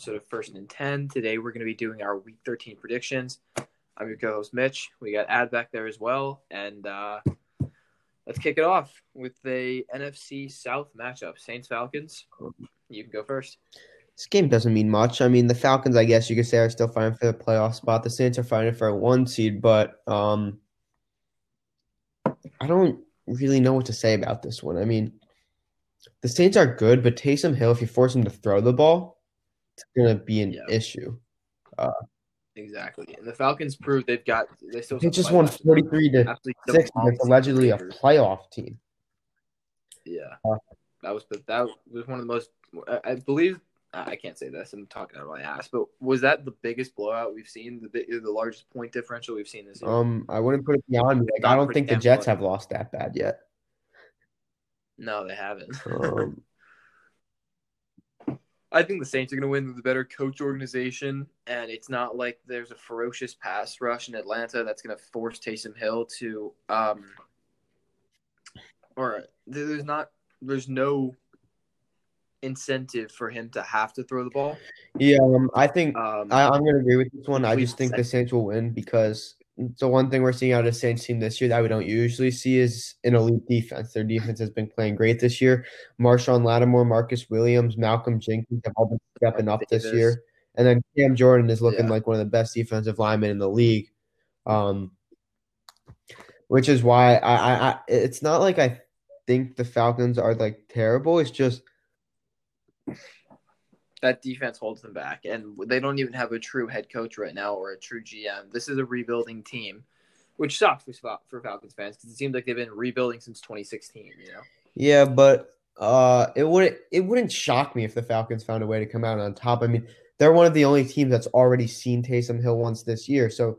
episode of First and Ten. Today we're going to be doing our Week 13 predictions. I'm your co-host Mitch. We got Ad back there as well, and uh, let's kick it off with the NFC South matchup: Saints Falcons. You can go first. This game doesn't mean much. I mean, the Falcons, I guess you could say, are still fighting for the playoff spot. The Saints are fighting for a one seed, but um, I don't really know what to say about this one. I mean, the Saints are good, but Taysom Hill, if you force him to throw the ball, it's gonna be an Yeah. issue. Uh, exactly. And the Falcons proved they've got. They still They just won forty three to six against allegedly a playoff team. Yeah, Uh, that was the, that was one of the most. I, I believe I can't say this. I'm talking out of my ass, but was that the biggest blowout we've seen? The the largest point differential we've seen this year? Um, I wouldn't put it beyond me. Like, I don't think the Jets have lost that bad yet. no, they haven't. Um, I think the Saints are going to win with a better coach organization, and it's not like there's a ferocious pass rush in Atlanta that's going to force Taysom Hill to, um, or there's not, there's no incentive for him to have to throw the ball. yeah, um, I think Um, I, I'm going to agree with this one. I just think the. Saints will win because the one thing we're seeing out of the Saints team this year that we don't usually see is an elite defense. Their defense has been playing great this year. Marshon Lattimore, Marcus Williams, Malcolm Jenkins have all been stepping up this year. And then Cam Jordan is looking Yeah. like one of the best defensive linemen in the league. Um, which is why I, I, I it's not like I think the Falcons are like terrible. It's just that defense holds them back, and they don't even have a true head coach right now or a true GM. This is a rebuilding team, which sucks for for Falcons fans because it seems like they've been rebuilding since 2016. You know, Yeah, but uh, it wouldn't it wouldn't shock me if the Falcons found a way to come out on top. I mean, they're one of the only teams that's already seen Taysom Hill once this year, so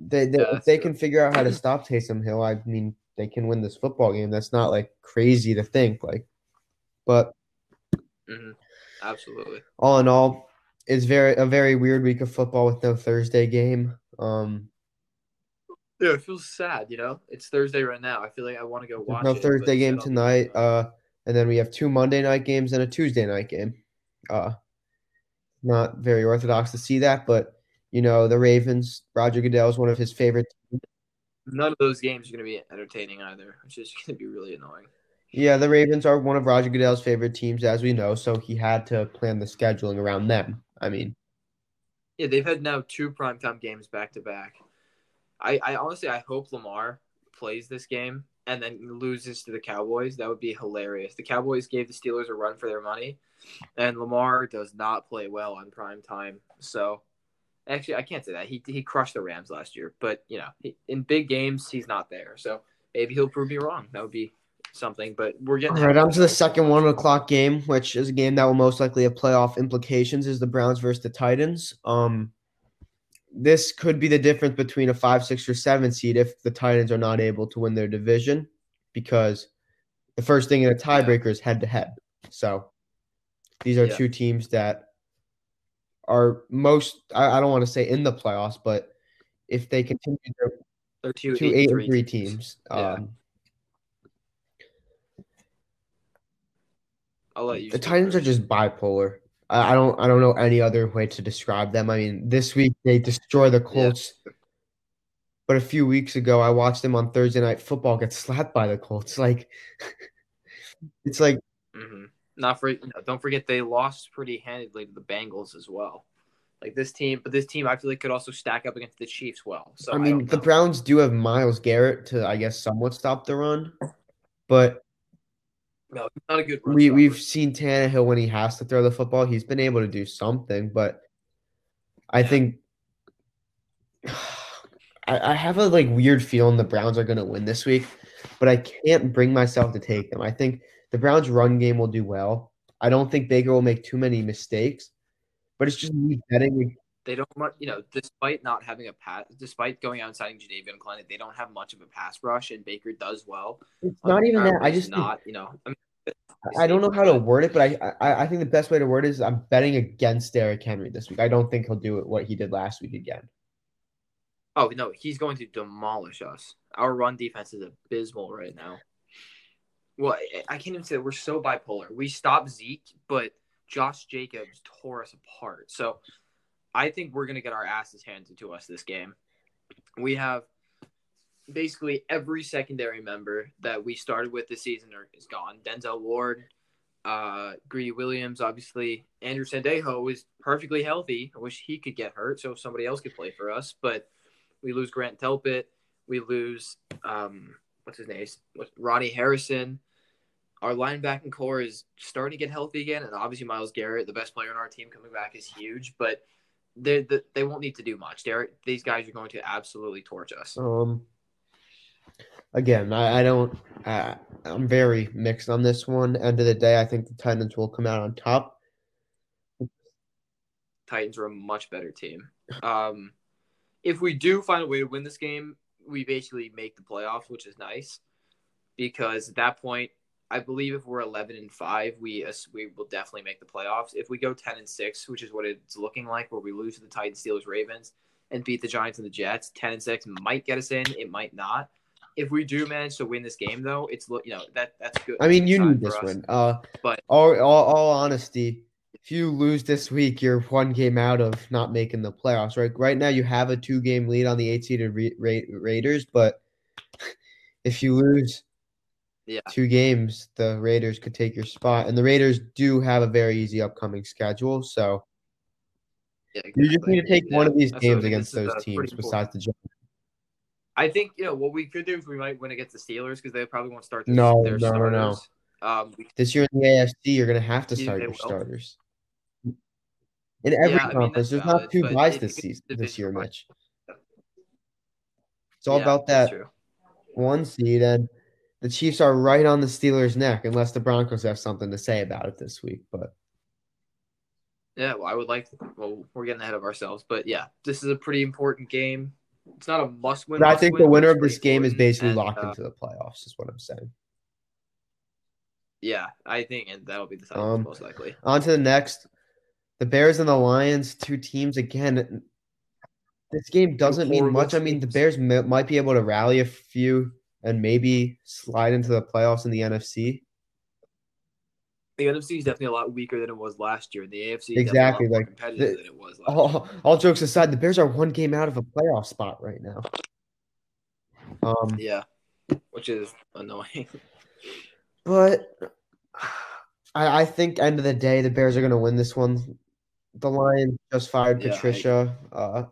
they, they Yeah, if they true. can figure out how to stop Taysom Hill, I mean, they can win this football game. That's not like crazy to think like, but hmm absolutely. all in all, it's very a very weird week of football with no Thursday game. Um, Yeah, it feels sad. You know, it's Thursday right now. I feel like I want to go watch. no it, Thursday game tonight. Uh, and then we have two Monday night games and a Tuesday night game. Uh, not very orthodox to see that, but you know the Ravens. Roger Goodell is one of his favorite. None of those games are going to be entertaining either, which is going to be really annoying. Yeah, the Ravens are one of Roger Goodell's favorite teams, as we know. So he had to plan the scheduling around them. I mean, Yeah, they've had now two primetime games back to back. I, I honestly I hope Lamar plays this game and then loses to the Cowboys. That would be hilarious. The Cowboys gave the Steelers a run for their money, and Lamar does not play well on prime time. So actually I can't say that. He he crushed the Rams last year, but you know, he, in big games he's not there. So maybe he'll prove me wrong. That would be something, but we're getting all right, on to the second one o'clock game, which is a game that will most likely have playoff implications. Is the Browns versus the Titans? Um, this could be the difference between a five, six, or seven seed if the Titans are not able to win their division, because the first thing in a tiebreaker is head to head. So these are Yeah. two teams that are most I, I don't want to say in the playoffs, but if they continue their They're two, two eight, eight and and three teams, Yeah. um, I'll let you. the Titans are just bipolar. I, I don't I don't know any other way to describe them. I mean, this week they destroy the Colts. But a few weeks ago, I watched them on Thursday Night Football get slapped by the Colts. Like, it's like hmm Not for know, don't forget they lost pretty handedly to the Bengals as well. Like this team, but this team I feel like could also stack up against the Chiefs well. So I mean, don't the. Browns do have Myles Garrett to, I guess, somewhat stop the run. But no, not a good. We stopper. we've seen Tannehill when he has to throw the football, he's been able to do something. But I Yeah. think I, I have a like weird feeling the Browns are going to win this week, but I can't bring myself to take them. I think the Browns' run game will do well. I don't think Baker will make too many mistakes, but it's just me betting. they don't you know despite not having a pass, despite going out and signing Jadeveon Clowney, they don't have much of a pass rush, and Baker does well. It's not even that. I just think- not you know. I mean, I don't know how to word it, but I, I I think the best way to word it is I'm betting against Derrick Henry this week. I don't think he'll do it what he did last week again. Oh no, he's going to demolish us. Our run defense is abysmal right now. Well, I- can't even say that we're so bipolar. We stopped Zeke, but Josh Jacobs tore us apart. So I think we're to get our asses handed to us this game. We have basically every secondary member that we started with this season are, is gone. Denzel Ward, uh, Greedy Williams, obviously. Andrew Sendejo is perfectly healthy. I wish he could get hurt so somebody else could play for us. But we lose Grant Delpit. We lose, um, what's his name? Ronnie Harrison. Our linebacking core is starting to get healthy again. And obviously, Myles Garrett, the best player on our team, coming back is huge. But they they won't need to do much. Derek, these guys are going to absolutely torch us. Um, again, I, I don't. Uh, I'm very mixed on this one. End of the day, I think the Titans will come out on top. Titans are a much better team. Um, if we do find a way to win this game, we basically make the playoffs, which is nice because at that point, I believe if we're 11 and five, we we will definitely make the playoffs. If we go 10 and six, which is what it's looking like, where we lose to the Titans, Steelers, Ravens, and beat the Giants and the Jets, 10 and six might get us in. It might not. If we do manage to win this game, though, it's you know that that's good. I mean, you need this win. Uh, but all, all, all honesty, if you lose this week, you're one game out of not making the playoffs. Right, right now you have a two game lead on the eight seeded Ra- Ra- Raiders, but if you lose yeah. two games, the Raiders could take your spot, and the Raiders do have a very easy upcoming schedule. So yeah, exactly. you just need to take yeah. one of these games against those teams besides the Giants. I think you know what we could do is we might win against the Steelers because they probably won't start their, no, their no, starters. No, no, um, this year in the AFC, you're going to have to start your will. starters. In every yeah, conference, I mean, there's valid, not two buys this season, this year, Mitch. It's all yeah, about that one seed, and the Chiefs are right on the Steelers' neck, unless the Broncos have something to say about it this week. But yeah, well, I would like. Well, we're getting ahead of ourselves, but yeah, this is a pretty important game. It's not a must win. But I think the winner of this game is basically and, locked uh, into the playoffs. Is what I'm saying. Yeah, I think, and that'll be the Titans um, most likely. On to the next, the Bears and the Lions, two teams again. This game doesn't mean much. Teams. I mean, the Bears m- might be able to rally a few and maybe slide into the playoffs in the NFC. The NFC is definitely a lot weaker than it was last year. The AFC exactly like competitive the, than it was. All, all jokes aside, the Bears are one game out of a playoff spot right now. Um, yeah, which is annoying. But I, I think end of the day, the Bears are going to win this one. The Lions just fired yeah, Patricia. I, uh,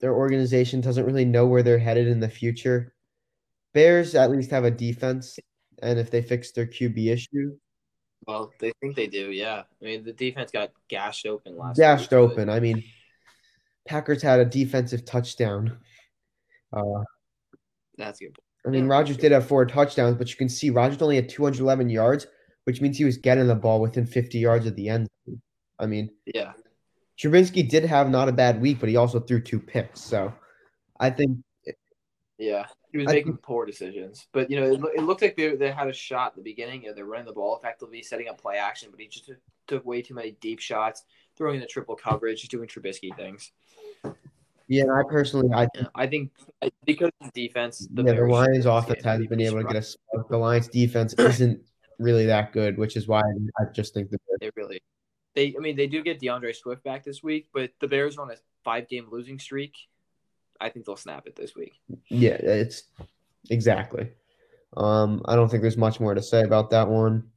their organization doesn't really know where they're headed in the future. Bears at least have a defense, and if they fix their QB issue, well, they think they do. Yeah, I mean the defense got gashed open last. Gashed week, open. But... I mean, Packers had a defensive touchdown. Uh, That's good. I mean, yeah, Rodgers did have four touchdowns, but you can see Rodgers only had 211 yards, which means he was getting the ball within 50 yards of the end. I mean, yeah. Trubinsky did have not a bad week, but he also threw two picks. So I think. Yeah, he was making poor decisions, but you know, it, it, looked like they, they had a shot at the beginning. You know, they're running the ball effectively, setting up play action, but he just took, took way too many deep shots, throwing the triple coverage, just doing Trubisky things. Yeah, I personally, I, yeah, I think because of the defense, the, yeah, the Lions' offense hasn't been able to get a spark. The Lions' defense isn't really that good, which is why I just think that they really, they, I mean, they do get D'Andre Swift back this week, but the Bears are on a five-game losing streak, I think they'll snap it this week. Yeah, it's exactly. Um, I don't think there's much more to say about that one.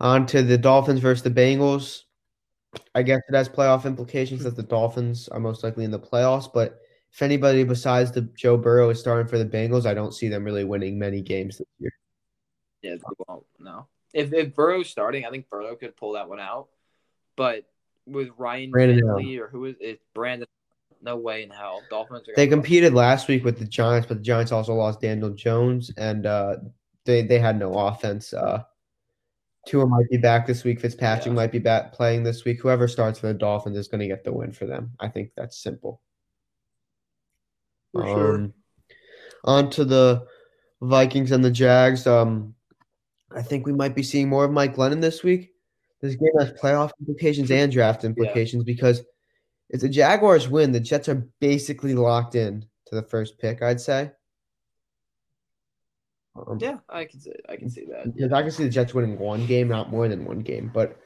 On to the Dolphins versus the Bengals. I guess it has playoff implications that the Dolphins are most likely in the playoffs, but if anybody besides the Joe Burrow is starting for the Bengals, I don't see them really winning many games this year. Yeah, they won't. No. If if Burrow's starting, I think Burrow could pull that one out. But with Ryan Brandon Finley or who is it? Brandon no way in hell. Dolphins. they competed last week with the Giants, but the Giants also lost Daniel Jones, and uh, they they had no offense. Uh, Tua might be back this week. Fitzpatrick yeah. might be back playing this week. Whoever starts for the Dolphins is going to get the win for them. I think that's simple. For um, sure. On to the Vikings and the Jags. Um, I think we might be seeing more of Mike Glennon this week. This game has playoff implications and draft implications yeah. because – if the Jaguars win, the Jets are basically locked in to the first pick, I'd say. Um, Yeah, I can see. I can see that. Because I can see the Jets winning one game, not more than one game. But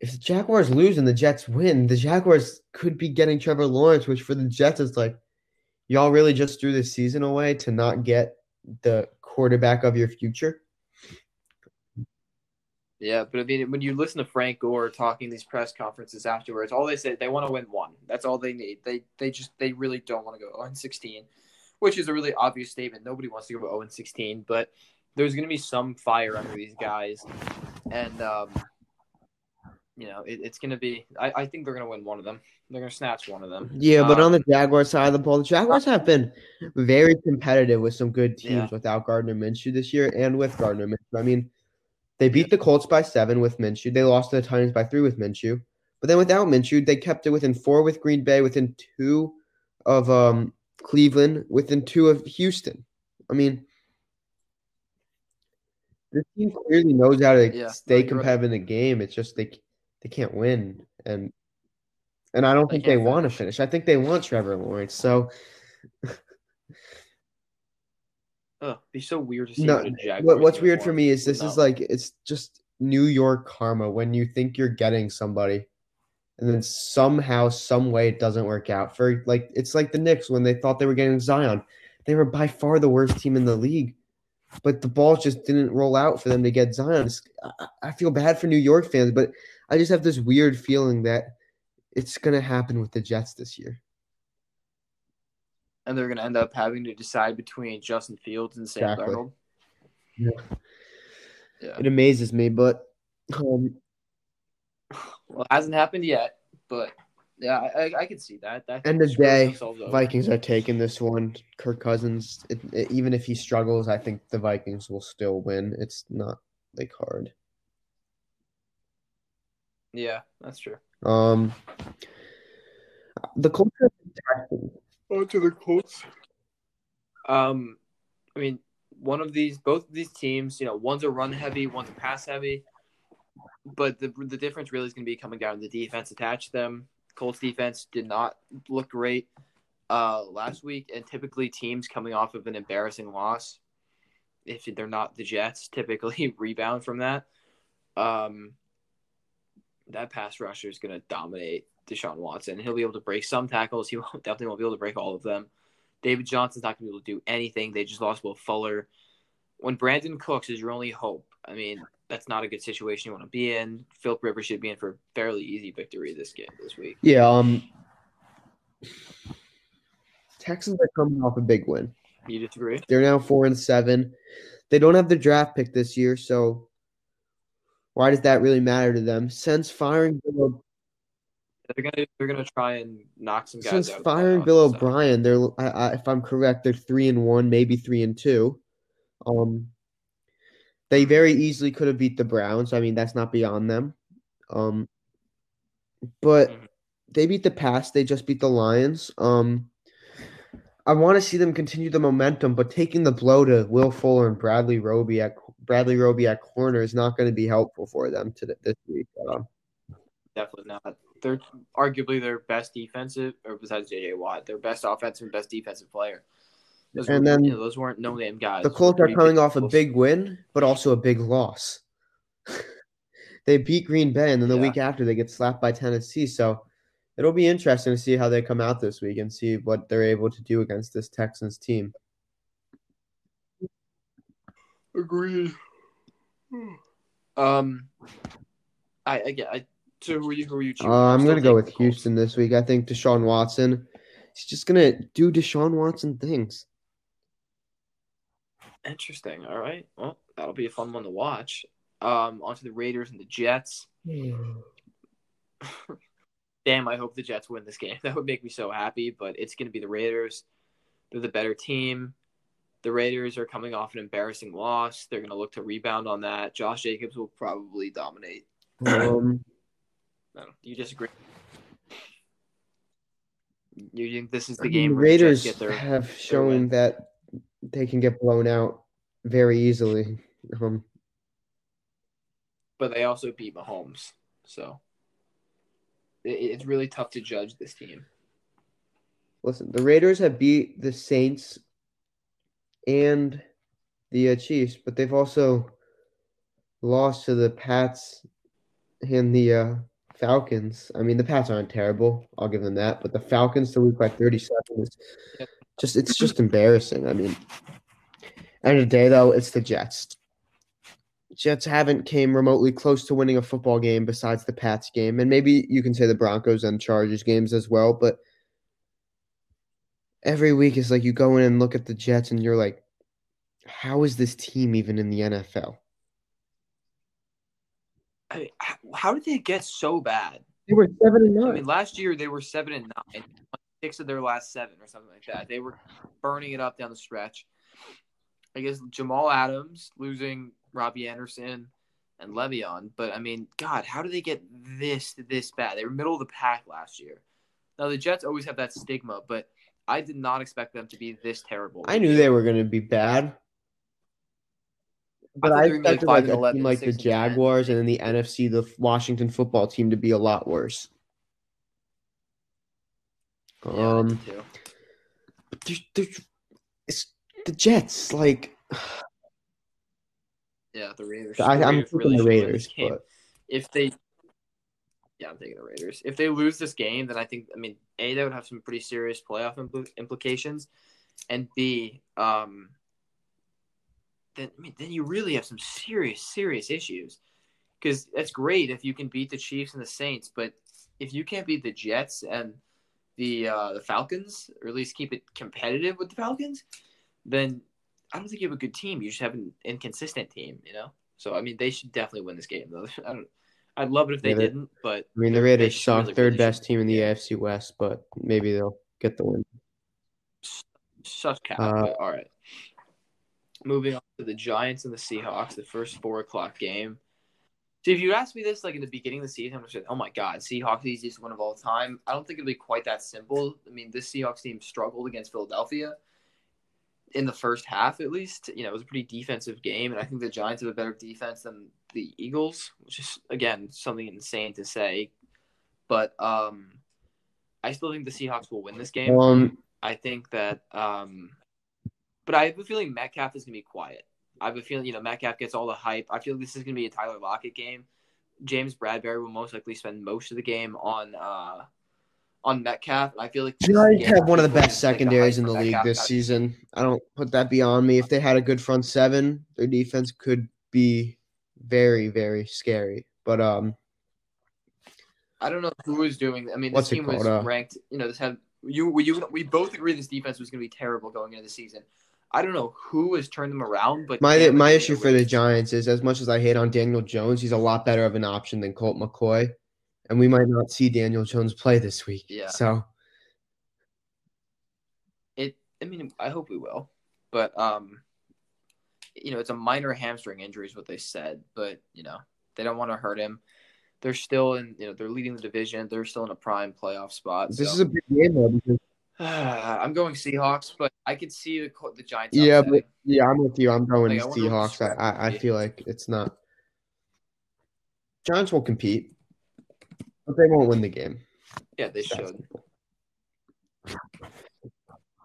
if the Jaguars lose and the Jets win, the Jaguars could be getting Trevor Lawrence, which for the Jets is like, y'all really just threw the season away to not get the quarterback of your future. Yeah, but I mean, when you listen to Frank Gore talking these press conferences afterwards, all they say they want to win one. That's all they need. They they just they really don't want to go 0 16, which is a really obvious statement. Nobody wants to go 0 16, but there's going to be some fire under these guys, and um, you know it, it's going to be. I, I think they're going to win one of them. They're going to snatch one of them. Yeah, but on Um, the Jaguar side of the ball, the Jaguars have been very competitive with some good teams Yeah. without Gardner Minshew this year and with Gardner Minshew. I mean, they beat the Colts by seven with Minshew. They lost to the Titans by three with Minshew. But then without Minshew, they kept it within four with Green Bay, within two of um, Cleveland, within two of Houston. I mean, this team clearly knows how to Yeah, stay no, you're right. competitive in the game. It's just they they can't win, and and I don't They think they want to finish. I think they want Trevor Lawrence. So ugh, it'd be so weird to see. no, what, what's weird for me is this is like it's just New York karma when you think you're getting somebody, and then somehow, some way, it doesn't work out. For like, it's like the Knicks when they thought they were getting Zion. They were by far the worst team in the league, but the ball just didn't roll out for them to get Zion. I, I feel bad for New York fans, but I just have this weird feeling that it's gonna happen with the Jets this year. And they're going to end up having to decide between Justin Fields and Sam Exactly. Darnold. Yeah. Yeah. It amazes me, but um, Well, it hasn't happened yet, but yeah, I, I, can see that. that End of day. Vikings are taking this one. Kirk Cousins, it, it- even if he struggles, I think the Vikings will still win. It's not like hard. Yeah, that's true. Um, the Colts Oh, to the Colts. Um, I mean, one of these, both of these teams, you know, one's a run heavy, one's a pass heavy, but the the difference really is going to be coming down to the defense attached to them. Colts defense did not look great uh, last week, and typically teams coming off of an embarrassing loss, if they're not the Jets, typically rebound from that. Um, that pass rusher is going to dominate Deshaun Watson. He'll be able to break some tackles. He won't, definitely won't be able to break all of them. David Johnson's not going to be able to do anything. They just lost Will Fuller. When Brandin Cooks is your only hope, I mean, that's not a good situation you want to be in. Philip Rivers should be in for a fairly easy victory this game this week. Yeah. Um, Texans are coming off a big win. You disagree? They're now four and seven. They don't have the draft pick this year, so why does that really matter to them? Since firing Bill, They're gonna they're gonna try and knock some guys since firing Bill so. O'Brien, they're I, I, if I'm correct, they're three and one, maybe three and two. Um, they very easily could have beat the Browns. I mean, that's not beyond them. Um, but Mhm. they beat the Pats. They just beat the Lions. Um, I want to see them continue the momentum, but taking the blow to Will Fuller and Bradley Roby at Bradley Roby at corner is not going to be helpful for them to this week. Definitely not. They're arguably their best defensive, or besides JJ Watt, their best offensive and best defensive player. Those And were, then you know, those weren't no name guys. the Colts are coming off a close. big win, but also a big loss. they beat Green Bay, and then the Yeah. week after they get slapped by Tennessee. So it'll be interesting to see how they come out this week and see what they're able to do against this Texans team. Agreed. Um, I again, I so who are you? Who are you? Uh? I'm gonna go with. Houston this week. I think Deshaun Watson. He's just gonna do Deshaun Watson things. Interesting. All right. Well, that'll be a fun one to watch. Um, onto the Raiders and the Jets. Damn, I hope the Jets win this game. That would make me so happy. But it's going to be the Raiders. They're the better team. The Raiders are coming off an embarrassing loss. They're going to look to rebound on that. Josh Jacobs will probably dominate. Um, Don't. You disagree? You think this is I the mean, game the where the Jets Raiders get their have shown that they can get blown out very easily. Um, but they also beat Mahomes. So it, it's really tough to judge this team. listen, the Raiders have beat the Saints and the uh, Chiefs, but they've also lost to the Pats and the uh, Falcons. I mean, the Pats aren't terrible. I'll give them that, but the Falcons to lose by 37 is just it's just embarrassing. I mean, end of the day though, it's the Jets. Jets haven't came remotely close to winning a football game besides the Pats game, and maybe you can say the Broncos and Chargers games as well. But every week is like you go in and look at the Jets, and you're like, how is this team even in the NFL? I mean, how, how did they get so bad? They were seven and nine. I nine. mean, last year they were seven and nine, six of their last seven or something like that. They were burning it up down the stretch. I guess Jamal Adams losing Robby Anderson and Le'Veon, but I mean, God, how did they get this this bad? They were middle of the pack last year. Now the Jets always have that stigma, but I did not expect them to be this terrible. I knew they were going to be bad. But thought I they were gonna be like five like and a 11, like the six and 10. Jaguars and then the NFC, the Washington football team to be a lot worse. Yeah, I Um, did too. there's, there's, it's the Jets. Like Yeah, the Raiders. I, I'm Raiders thinking the Raiders, but if they yeah i'm taking the raiders if they lose this game then i think i mean a they would have some pretty serious playoff impl- implications and b um then i mean then you really have some serious serious issues because that's great if you can beat the chiefs and the saints but if you can't beat the jets and the uh the falcons or at least keep it competitive with the falcons then i don't think you have a good team you just have an inconsistent team you know so i mean they should definitely win this game though i don't I'd love it if they Yeah, didn't, but I mean the they Raiders suck. really, Third really best team in the Yeah. AFC West, but maybe they'll get the win. such cap. Uh, all right. Moving on to the Giants and the Seahawks, the first four o'clock game. See, if you asked me this like in the beginning of the season, I would have said, "Oh my God, Seahawks the easiest one of all time." I don't think it'll be quite that simple. I mean, this Seahawks team struggled against Philadelphia in the first half, at least. You know, it was a pretty defensive game, and I think the Giants have a better defense than the Eagles, which is again something insane to say. But um, I still think the Seahawks will win this game. Um, I think that, um, but I have a feeling Metcalf is going to be quiet. I have a feeling, you know, Metcalf gets all the hype. I feel like this is going to be a Tyler Lockett game. James Bradberry will most likely spend most of the game on uh, on Metcalf. I feel like Giants have one of the best just take the secondaries in the league Metcalf. this season. I don't put that beyond me. If they had a good front seven, their defense could be very, very scary. But um, I don't know who was doing. I mean, this team was uh, ranked. You know, this had you. We you, we both agree this defense was going to be terrible going into the season. I don't know who has turned them around, but my my issue for the. Giants is as much as I hate on Daniel Jones, he's a lot better of an option than Colt McCoy, and we might not see Daniel Jones play this week. Yeah. So it i mean i hope we will but um you know it's a minor hamstring injury is what they said but you know they don't want to hurt him they're still in you know they're leading the division they're still in a prime playoff spot this so. is a big game though because i'm going seahawks but i could see the the giants yeah, but yeah, I'm with you. I'm going Like, I wonder what the Seahawks. I, I I feel like it's not. Giants will compete, but they won't win the game. yeah they That's should.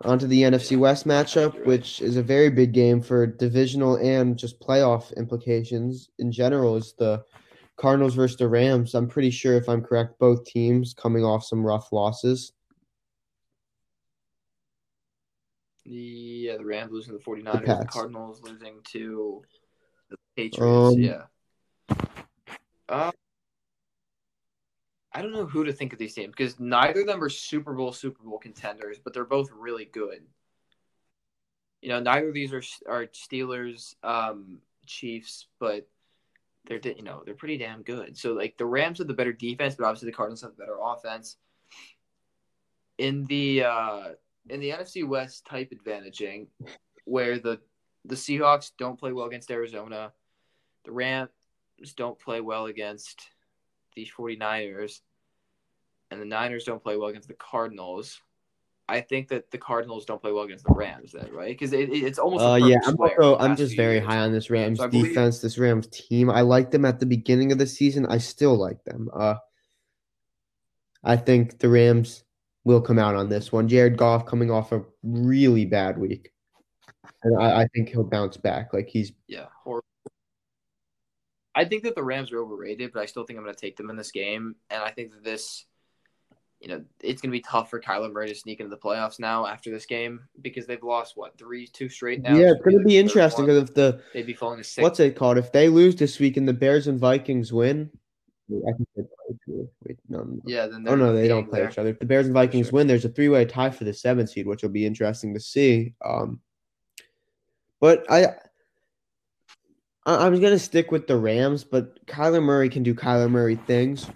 On to the NFC West matchup, which is a very big game for divisional and just playoff implications in general, is the Cardinals versus the Rams. I'm pretty sure, if I'm correct, both teams coming off some rough losses. Yeah the rams losing to the 49ers the, Pats. cardinals losing to the patriots Um, yeah uh, I don't know who to think of these teams because neither of them are Super Bowl Super Bowl contenders, but they're both really good. You know, neither of these are are Steelers, um, Chiefs, but they're you know they're pretty damn good. So like the Rams have the better defense, but obviously the Cardinals have the better offense. In the uh, in the NFC West type advantaging, where the the Seahawks don't play well against Arizona, the Rams don't play well against the 49ers and the Niners don't play well against the Cardinals. I think that the Cardinals don't play well against the Rams then, right? Because it, it's almost a Uh, yeah, I'm also I'm just very years. high on this Rams So I believe- defense, this Rams team. I liked them at the beginning of the season. I still like them. Uh, I think the Rams will come out on this one. Jared Goff coming off a really bad week. and I, I think he'll bounce back. Like he's Yeah, horrible. I think that the Rams are overrated, but I still think I'm going to take them in this game. And I think that this, you know, it's going to be tough for Kyler Murray to sneak into the playoffs now after this game because they've lost what three, two straight now. yeah, it's gonna be their interesting because if the They'd be falling to six. what's it called? If they lose this week and the Bears and Vikings win, I think they play each other. Wait, no, no. Yeah, then Oh no, they don't play their- each other. If the Bears and Vikings sure. win, there's a three-way tie for the seventh seed, which will be interesting to see. Um, but I, I, I'm gonna stick with the Rams, but Kyler Murray can do Kyler Murray things,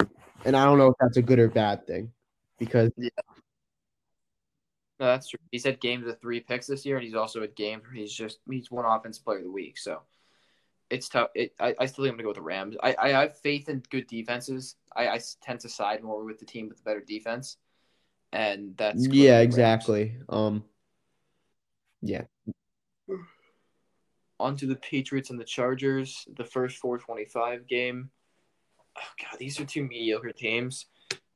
and I don't know if that's a good or bad thing, because yeah. No, that's true. He's had games with three picks this year, and he's also had games where he's just he's one offensive player of the week. So it's tough. It, I, I still think I'm gonna go with the Rams. I, I have faith in good defenses. I, I tend to side more with the team with the better defense, and that's yeah, exactly. Um, yeah, On to the Patriots and the Chargers. The first 425 game. Oh god, these are two mediocre teams.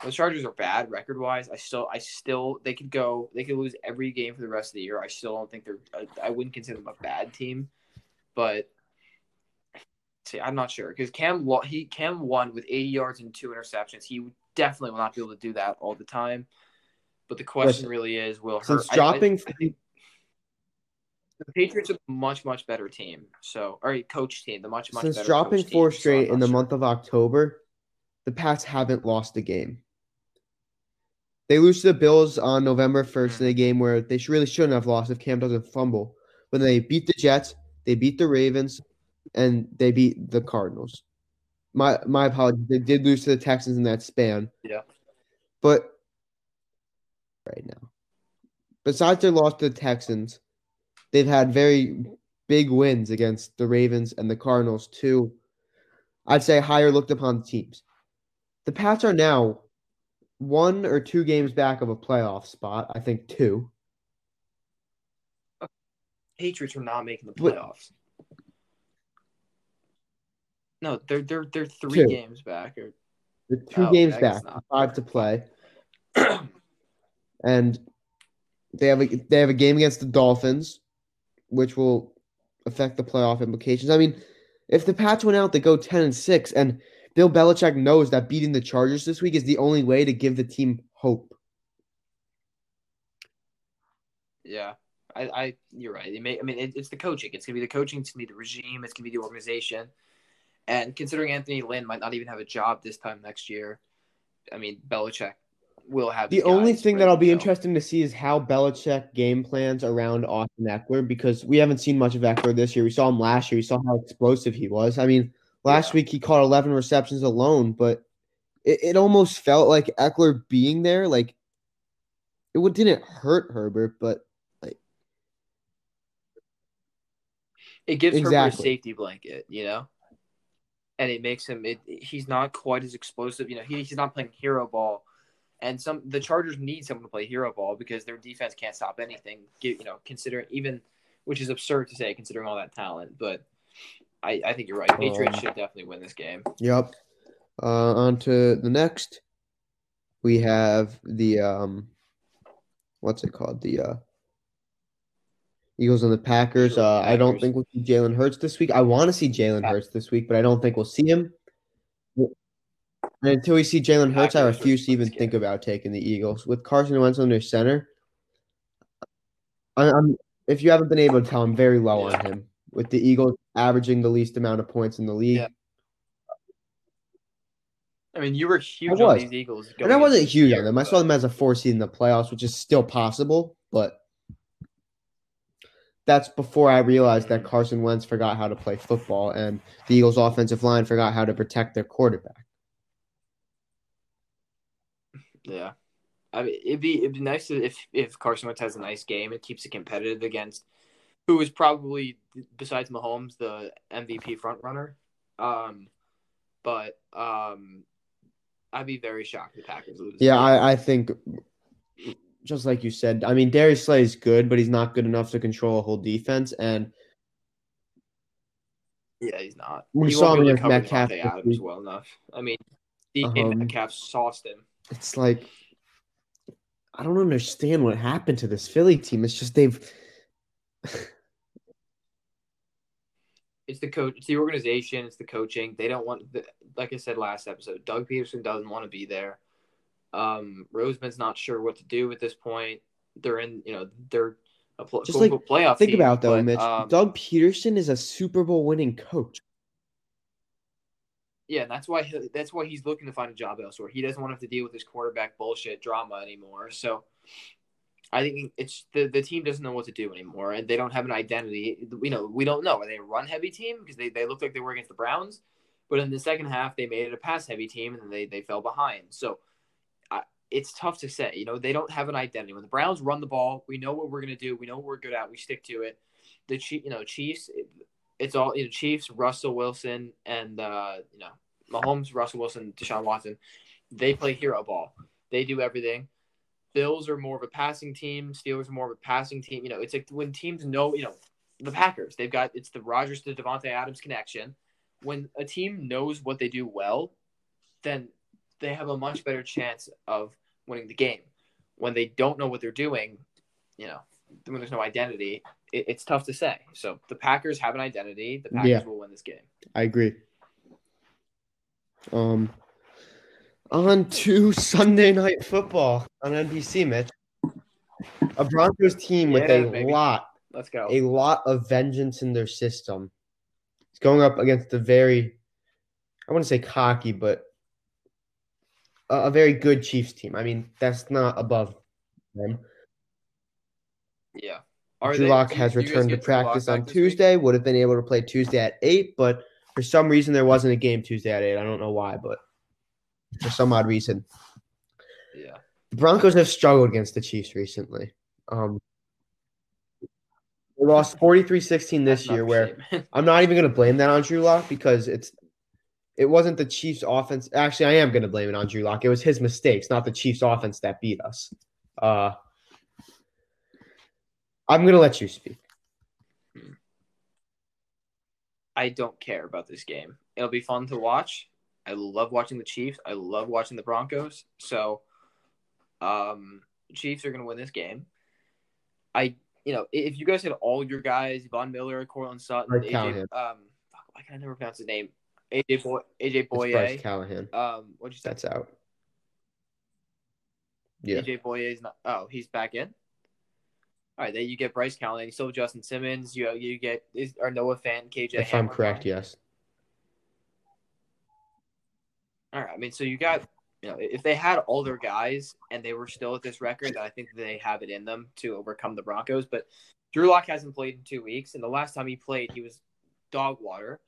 The Chargers are bad record wise. I still, I still, they could go, they could lose every game for the rest of the year. I still don't think they're. I, I wouldn't consider them a bad team, but see, I'm not sure because Cam, he Cam won with 80 yards and two interceptions. He definitely will not be able to do that all the time. But the question Listen, really is, will since her, I- I- dropping, I the Patriots are a much much better team. So, or a coach team, the much much since better dropping four team, so straight in the sure. month of October, the Pats haven't lost a game. They lose to the Bills on November 1st in a mm-hmm. game where they really shouldn't have lost if Cam doesn't fumble. But they beat the Jets, they beat the Ravens, and they beat the Cardinals. My my apologies. They did lose to the Texans in that span. Yeah. But right now, besides their loss to the Texans, they've had very big wins against the Ravens and the Cardinals, two, I'd say, higher looked upon teams. The Pats are now one or two games back of a playoff spot. I think two. Uh, Patriots are not making the playoffs. No, they're they're they're three Two. games back. Or They're two Oh, games back, not. five to play, and they have a they have a game against the Dolphins, which will affect the playoff implications. I mean, if the Pats went out, they go ten and six, and Bill Belichick knows that beating the Chargers this week is the only way to give the team hope. yeah, I, I you're right. They may, I mean, it, it's the coaching. It's gonna be the coaching. It's gonna be the regime. It's gonna be the organization. And considering Anthony Lynn might not even have a job this time next year, I mean, Belichick will have The only thing that I'll be interested to see is how Belichick game plans around Austin Ekeler because we haven't seen much of Ekeler this year. We saw him last year. We saw how explosive he was. I mean, last Yeah. week he caught 11 receptions alone, but it, it almost felt like Ekeler being there, like it didn't hurt Herbert, but like It gives Herbert a safety blanket, you know, and it makes him. It, he's not quite as explosive. You know, he, he's not playing hero ball, and some the Chargers need someone to play hero ball because their defense can't stop anything. You know, considering even, which is absurd to say considering all that talent, but I, I think you're right. Patriots Um, should definitely win this game. Yep. Uh, on to the next. We have the um, what's it called? The uh, Eagles and the Packers. Sure, Uh, I don't think we'll see Jalen Hurts this week. I want to see Jalen Hurts this week, but I don't think we'll see him. And until we see Jalen Hurts, I refuse to even think about taking the Eagles with Carson Wentz under center. I'm if you haven't been able to tell, I'm very low Yeah. on him. With the Eagles averaging the least amount of points in the league. Yeah. I mean, you were huge on these Eagles, And I wasn't huge on them. I saw them as a four seed in the playoffs, which is still possible, but that's before I realized that Mhm. Carson Wentz forgot how to play football and the Eagles' offensive line forgot how to protect their quarterback. Yeah, I mean, it'd be it'd be nice if if Carson Wentz has a nice game and keeps it competitive against who is probably besides Mahomes the MVP front runner. Um, but um, I'd be very shocked if the Packers lose. Yeah. I, I think just like you said, I mean Darius Slay is good, but he's not good enough to control a whole defense. And yeah, he's not. We he saw him be able against to cover Metcalf Adams well enough. I mean, DK Um, Metcalf sauced him. it's like I don't understand what happened to this Philly team. It's just they've it's the coach, it's the organization, it's the coaching. They don't want, the, like I said last episode, Doug Pederson doesn't want to be there. Um, Roseman's not sure what to do at this point. They're in, you know, they're a pl- Just like playoff. Think team, about though, but, Mitch. um, Doug Pederson is a Super Bowl winning coach. Yeah, and that's why he, that's why he's looking to find a job elsewhere. He doesn't want to have to deal with this quarterback bullshit drama anymore. So I think it's the the team doesn't know what to do anymore, and they don't have an identity. You know, we don't know. Are they a run heavy team because they they looked like they were against the Browns, but in the second half they made it a pass heavy team and then they they fell behind. So it's tough to say. You know, they don't have an identity. When the Browns run the ball, we know what we're gonna do. We know what we're good at. We stick to it. The Chief, you know, Chiefs. It's all you know. Chiefs, Russell Wilson, and uh, you know, Mahomes, Russell Wilson, Deshaun Watson. They play hero ball. They do everything. Bills are more of a passing team. Steelers are more of a passing team. You know, it's like when teams know, you know, the Packers, they've got it's the Rodgers to Davante Adams connection. When a team knows what they do well, then they have a much better chance of winning the game. When they don't know what they're doing, you know, when there's no identity, it, it's tough to say. So the Packers have an identity. The Packers Yeah. will win this game. I agree. Um, on to Sunday night football on NBC, Mitch. A Broncos team with Yeah, a baby. lot, Let's go. a lot of vengeance in their system. It's going up against the very, I want to say cocky, but a, very good Chiefs team. I mean, that's not above them. yeah. Drew Lock has do you guys returned to get Drew Lock practice on this week? Tuesday. Would have been able to play Tuesday at eight, but for some reason there wasn't a game Tuesday at eight. I don't know why, but for some odd reason, Yeah. the Broncos have struggled against the Chiefs recently. Um, they lost 43-16 this year, where. I'm not even going to blame that on Drew Lock because it's it wasn't the Chiefs' offense. Actually, I am going to blame it on Drew Lock. It was his mistakes, not the Chiefs' offense that beat us. Uh, I'm going to let you speak. I don't care about this game. It'll be fun to watch. I love watching the Chiefs. I love watching the Broncos. So, um, Chiefs are going to win this game. I, you know, if you guys had all your guys, Von Miller, Courtland Sutton, AJ, um, fuck, why can I never pronounce his name? AJ Boy, AJ It's Bryce Callahan. Um, what'd you say? That's out. Yeah. AJ Boye is not. Oh, he's back in. All right, then you get Bryce Callahan. You still have Justin Simmons. You you get is or Noah Fant, KJ. If I'm correct, gone? yes. All right. I mean, so you got, you know, if they had all their guys and they were still at this record, then I think they have it in them to overcome the Broncos. But Drew Lock hasn't played in two weeks, and the last time he played, he was dog water.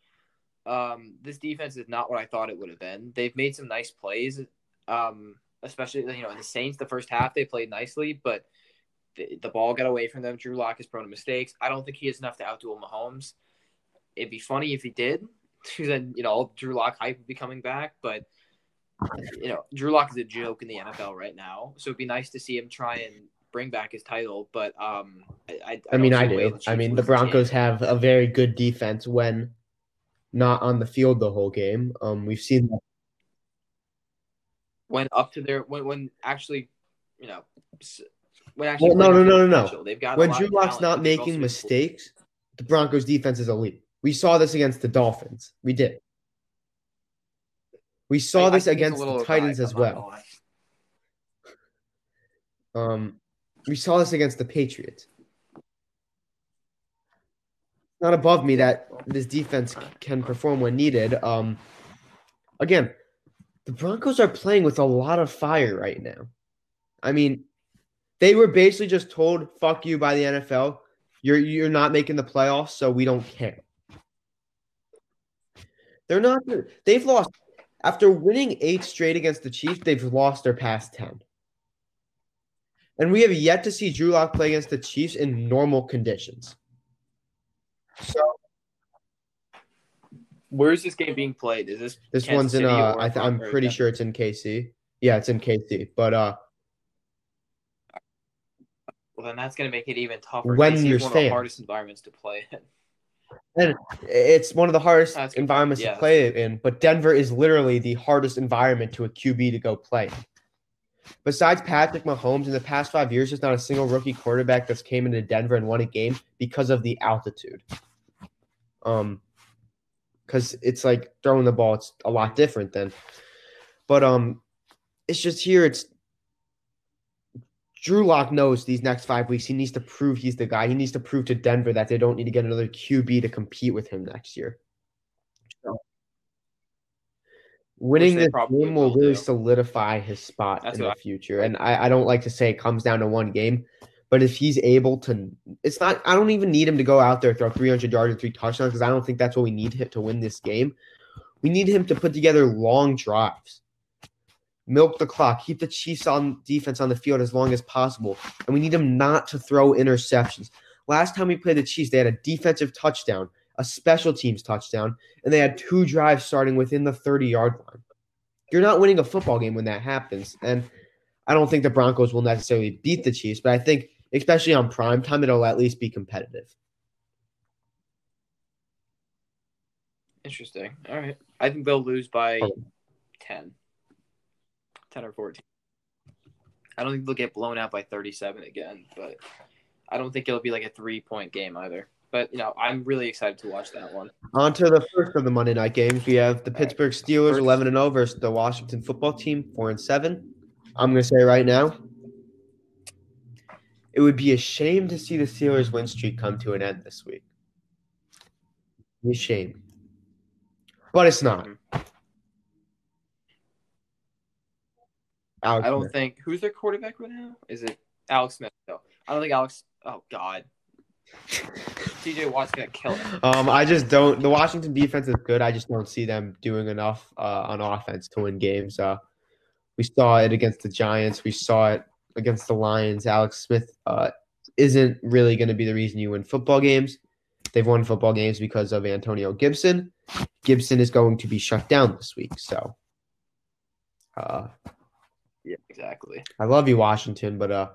Um, this defense is not what I thought it would have been. They've made some nice plays, um, especially you know in the Saints. The first half they played nicely, but the, the ball got away from them. Drew Lock is prone to mistakes. I don't think he has enough to outduel Mahomes. It'd be funny if he did, because then you know Drew Lock hype would be coming back. But you know, Drew Lock is a joke in the NFL right now, so it'd be nice to see him try and bring back his title. But um, I, I, I mean, I a way do. I mean, the Broncos have a very good defense when not on the field the whole game. Um, we've seen that. went up to their when when actually, you know, when actually Well, no, no, no, no, no. They've got When Drew Lock's not making mistakes, the Broncos defense is elite. We saw this against the Dolphins. We did. We saw I- I this a against the Titans as I'm not gonna well. Um, we saw this against the Patriots. Not above me that this defense can perform when needed. Um, again, the Broncos are playing with a lot of fire right now. I mean, they were basically just told "fuck you" by the NFL. You're you're not making the playoffs, so we don't care. They're not. They've lost after winning eight straight against the Chiefs. They've lost their past ten. And we have yet to see Drew Lock play against the Chiefs in normal conditions. So Where's this game being played? Is this this Kansas one's in. City Uh, I th- I'm pretty sure it's in KC. Yeah, it's in KC. But uh, Well, then that's going to make it even tougher. When KC is there's one of the hardest environments to play in. and it's one of the hardest That's a good environments. Yeah, to play in. But Denver is literally the hardest environment to a QB to go play. Besides Patrick Mahomes, in the past five years, there's not a single rookie quarterback that's came into Denver and won a game because of the altitude. Um, because it's like throwing the ball. It's a lot different then. But um, it's just here. It's Drew Lock knows these next five weeks he needs to prove he's the guy. He needs to prove to Denver that they don't need to get another QB to compete with him next year. Winning this game will will really do. solidify his spot That's in the I- future. And I, I don't like to say it comes down to one game, but if he's able to, it's not. I don't even need him to go out there throw 300 yards and three touchdowns because I don't think that's what we need him to win this game. We need him to put together long drives, milk the clock, keep the Chiefs on defense on the field as long as possible, and we need him not to throw interceptions. Last time we played the Chiefs, they had a defensive touchdown, a special teams touchdown, and they had two drives starting within the 30 yard line. You're not winning a football game when that happens. And I don't think the Broncos will necessarily beat the Chiefs, but I think, especially on prime time, it'll at least be competitive. Interesting. All right. I think they'll lose by Oh. 10. 10 or 14. I don't think they'll get blown out by 37 again, but I don't think it'll be like a three point game either. But, you know, I'm really excited to watch that one. On to the first of the Monday night games. We have the. Pittsburgh Steelers First- 11 and 0 versus the Washington football team 4 and 7. I'm going to say right now, it would be a shame to see the Steelers win streak come to an end this week. Be a shame. But it's not. Mm-hmm. Alex I don't Smith. think who's their quarterback right now? Is it Alex Smith? No, I don't think Alex. Oh God, TJ Watt's gonna kill. Um, I just don't. The Washington defense is good. I just don't see them doing enough uh, on offense to win games. Uh, we saw it against the Giants. We saw it against the Lions. Alex Smith uh, isn't really going to be the reason you win football games. They've won football games because of Antonio Gibson. Gibson is going to be shut down this week. So, uh, Yeah, exactly. I love you, Washington, but uh,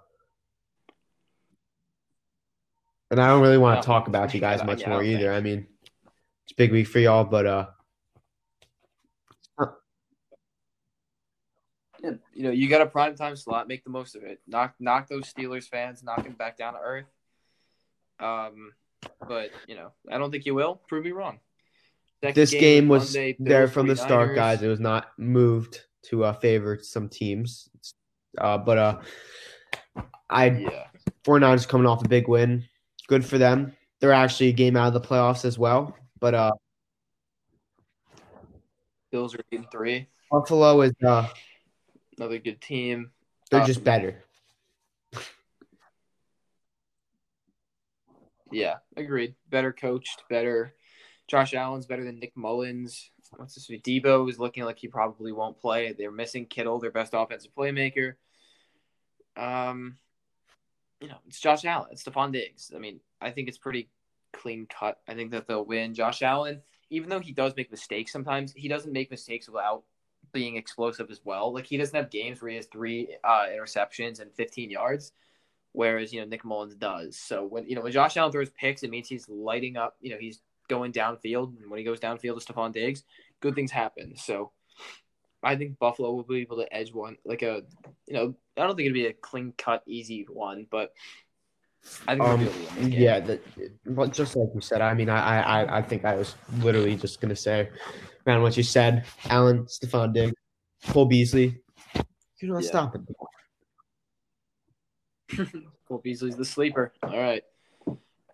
and I don't really want No, to talk about you guys much yeah, more don't either. think- I mean, it's a big week for y'all, but uh, Yeah, you know, you got a prime time slot. Make the most of it. Knock knock those Steelers fans. Knock them back down to earth. Um, but you know, I don't think you will. Prove me wrong. Second this game was Monday, there Bills, from the start, guys. It was not moved to uh, favor some teams, uh, but uh, I Yeah, 49ers coming off a big win. Good for them. They're actually a game out of the playoffs as well. But uh, Bills are in three. Buffalo is uh, Another good team. they're Uh, just better. Yeah, agreed. Better coached, better. Josh Allen's better than Nick Mullens. What's this? Deebo is looking like he probably won't play. They're missing Kittle, their best offensive playmaker. Um, you know, it's Josh Allen. It's Stefon Diggs. I mean, I think it's pretty clean cut. I think that they'll win. Josh Allen, even though he does make mistakes sometimes, he doesn't make mistakes without being explosive as well. Like he doesn't have games where he has three uh, interceptions and 15 yards whereas you know Nick Mullens does. So when you know when Josh Allen throws picks, it means he's lighting up. You know he's going downfield, and when he goes downfield to Stefon Diggs, good things happen. So I think Buffalo will be able to edge one like a you know I don't think it'd be a clean cut easy one, but I think Um, they'll be able to win this game. yeah, the, but just like you said, I mean, I, I, I think I was literally just gonna say, around what you said, Allen, Stefon Diggs, Cole Beasley. You're not Yeah. stopping. Cole Beasley's the sleeper. All right.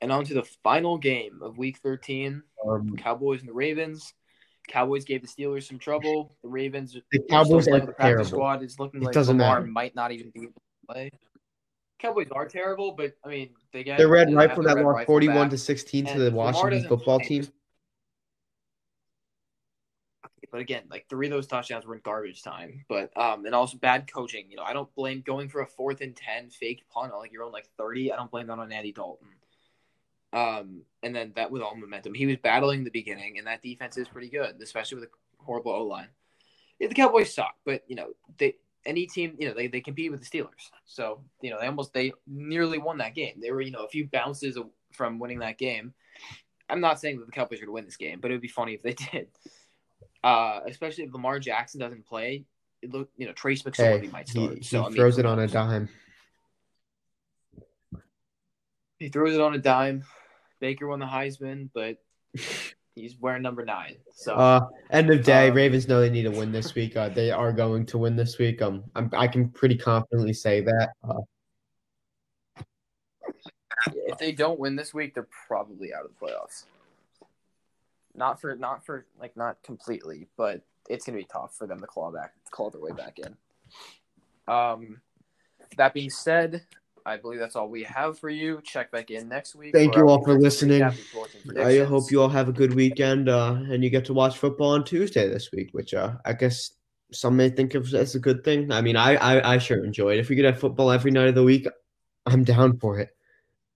And on to the final game of week 13 Um, Cowboys and the Ravens. Cowboys gave the Steelers some trouble. The Ravens, the Cowboys are the practice squad is looking It like doesn't Lamar matter. might not even be able to play. Cowboys are terrible, but I mean they get The red rifle that lost forty-one back. to sixteen to And the Washington football team. But again, like three of those touchdowns were in garbage time. But um, and also bad coaching. You know, I don't blame going for a fourth and ten fake punt on like your own like thirty. I don't blame that on Andy Dalton. Um, and then that with all momentum, he was battling the beginning, and that defense is pretty good, especially with a horrible O line. Yeah, the Cowboys suck, but you know they any team you know they, they compete with the Steelers, so you know they almost they nearly won that game. They were you know a few bounces from winning that game. I'm not saying that the Cowboys are going to win this game, but it would be funny if they did. Uh, especially if Lamar Jackson doesn't play, it look you know Trace McSorley Hey, might he, start. he so I mean, throws it on a dime. He throws it on a dime. Baker won the Heisman, but He's wearing number nine. So Uh, end of day, Uh, Ravens know they need to win this week. Uh, they are going to win this week. Um, I'm, I can pretty confidently say that. Uh, if they don't win this week, they're probably out of the playoffs. Not for not for like not completely, but it's gonna be tough for them to claw back claw their way back in. Um that being said, I believe that's all we have for you. Check back in next week. Thank you all for listening. recap and sports and I hope you all have a good weekend, uh, and you get to watch football on Tuesday this week, which uh, I guess some may think of as a good thing. I mean, I, I I sure enjoy it. If we could have football every night of the week, I'm down for it.